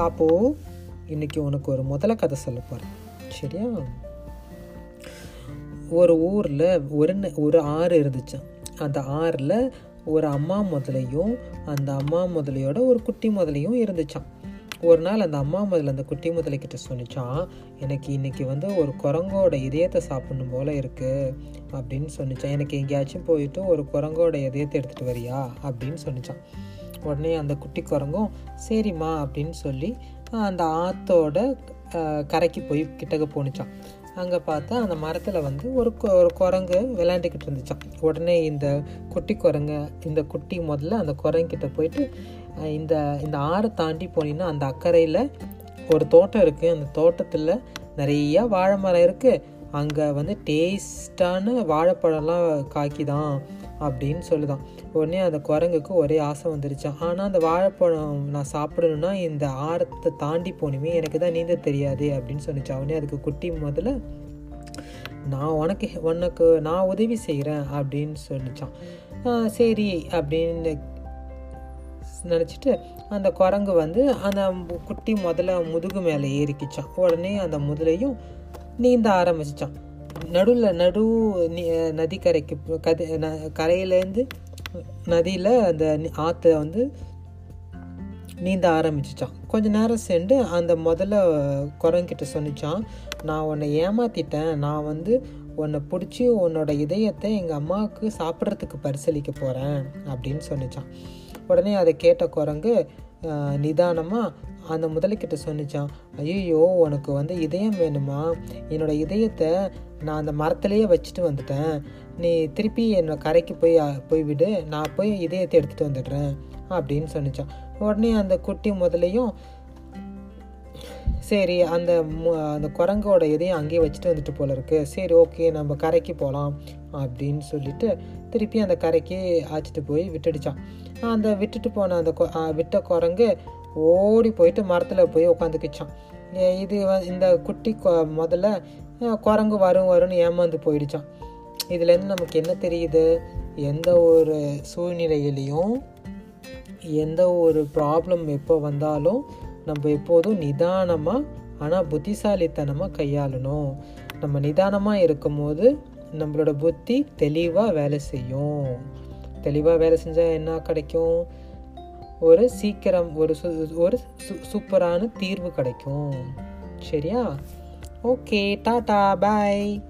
பாப்போ. இன்னைக்கு உனக்கு ஒரு முதல கதை சொல்ல போகிறேன் சரியா? ஒரு ஊரில் ஒரு ஒரு ஆறு இருந்துச்சான் அந்த ஆறில் ஒரு அம்மா முதலையும் அந்த அம்மா முதலையோட ஒரு குட்டி முதலையும் இருந்துச்சான் ஒரு நாள் அந்த அம்மா முதல்ல அந்த குட்டி முதலைக்கிட்ட சொன்னிச்சான் எனக்கு இன்னைக்கு வந்து ஒரு குரங்கோட இதயத்தை சாப்பிடணும் போல் இருக்குது அப்படின்னு சொன்னிச்சான் எனக்கு எங்கேயாச்சும் போயிட்டு ஒரு குரங்கோட இதயத்தை எடுத்துகிட்டு வரியா? அப்படின்னு சொன்னிச்சான் உடனே அந்த குட்டி குரங்கும் சரிம்மா அப்படின்னு சொல்லி அந்த ஆத்தோட கரைக்கு போய் கிட்டக்க போணுச்சான் அங்கே பார்த்தா அந்த மரத்தில் வந்து ஒரு கொ- ஒரு குரங்கு விளையாண்டுக்கிட்டு இருந்துச்சான் உடனே இந்த குட்டி குரங்கு இந்த குட்டி முதல்ல அந்த குரங்கிட்ட போயிட்டு இந்த இந்த ஆறை தாண்டி போனீங்கன்னா அந்த அக்கறையில் ஒரு தோட்டம் இருக்குது அந்த தோட்டத்தில் நிறையா வாழை மரம் இருக்குது அங்கே வந்து டேஸ்டான வாழைப்பழம்லாம் காய்க்குதான் அப்படின்னு சொல்லுதான். உடனே அந்த குரங்குக்கு ஒரே ஆசை வந்துருச்சான் ஆனால் அந்த வாழைப்பழம் நான் சாப்பிடணும்னா இந்த ஆரத்தை தாண்டி போகணுமே எனக்கு தான் நீந்த தெரியாது அப்படின்னு சொன்னிச்சு. உடனே அதுக்கு குட்டி முதல்ல நான் உனக்கு உனக்கு நான் உதவி செய்கிறேன் அப்படின்னு சொல்லிச்சான் சரி அப்படின்னு நினச்சிட்டு அந்த குரங்கு வந்து அந்த குட்டி முதல்ல முதுகு மேலே ஏறிக்கிச்சான் உடனே அந்த முதலையும் நீந்த ஆரம்பிச்சிச்சான் நடுவில் நடு நதிக்கரைக்கு கதை ந- கரையிலேருந்து நதியில் அந்த ஆற்றை வந்து நீந்த ஆரம்பிச்சிச்சான் கொஞ்ச நேரம் சென்று அந்த முதல்ல குரங்கிட்ட சொன்னிச்சான் நான் உன்னை ஏமாத்திட்டேன். நான் வந்து உன்னை பிடிச்சி உன்னோட இதயத்தை எங்கள் அம்மாவுக்கு சாப்பிட்றதுக்கு பரிசளிக்க போகிறேன் அப்படின்னு சொன்னிச்சான் உடனே அதை கேட்ட குரங்கு நிதானமாக அந்த முதலைக்கிட்ட சொன்னிச்சான் ஐயோ உனக்கு வந்து இதயம் வேணுமா? என்னோட இதயத்தை நான் அந்த மரத்துலேயே வச்சுட்டு வந்துட்டேன். நீ திருப்பி என்னோட கரைக்கு போய் போய் விடு. நான் போய் இதயத்தை எடுத்துகிட்டு வந்துடுறேன் அப்படின்னு சொன்னிச்சான். உடனே அந்த குட்டி முதலையும் சரி அந்த அந்த குரங்கோட இதையும் அங்கேயே வச்சுட்டு வந்துட்டு போல இருக்கு. சரி ஓகே நம்ம கரைக்கு போகலாம் அப்படின்னு சொல்லிட்டு திருப்பி அந்த கரைக்கு அழைச்சிட்டு போய் விட்டுடுச்சான். அந்த விட்டுட்டு போன அந்த கொ- விட்ட குரங்கு ஓடி போயிட்டு மரத்தில் போய் உட்காந்துக்கிச்சான் இது இந்த குட்டி கொ- முதல்ல குரங்கு வரும் வரும்னு ஏமாந்து போயிடுச்சான். இதுலேருந்து நமக்கு என்ன தெரியுது? எந்த ஒரு சூழ்நிலையிலையும் எந்த ஒரு ப்ராப்ளம் எப்போ வந்தாலும் நம்ம எப்போதும் நிதானமாக ஆனால் புத்திசாலித்தனமாக கையாளணும். நம்ம நிதானமாக இருக்கும்போது நம்மளோட புத்தி தெளிவாக வேலை செய்யும். தெளிவாக வேலை செஞ்சால் என்ன கிடைக்கும்? ஒரு சீக்கிரம் ஒரு சு ஒரு சு- சூப்பரான தீர்வு கிடைக்கும். சரியா? Okay tata bye.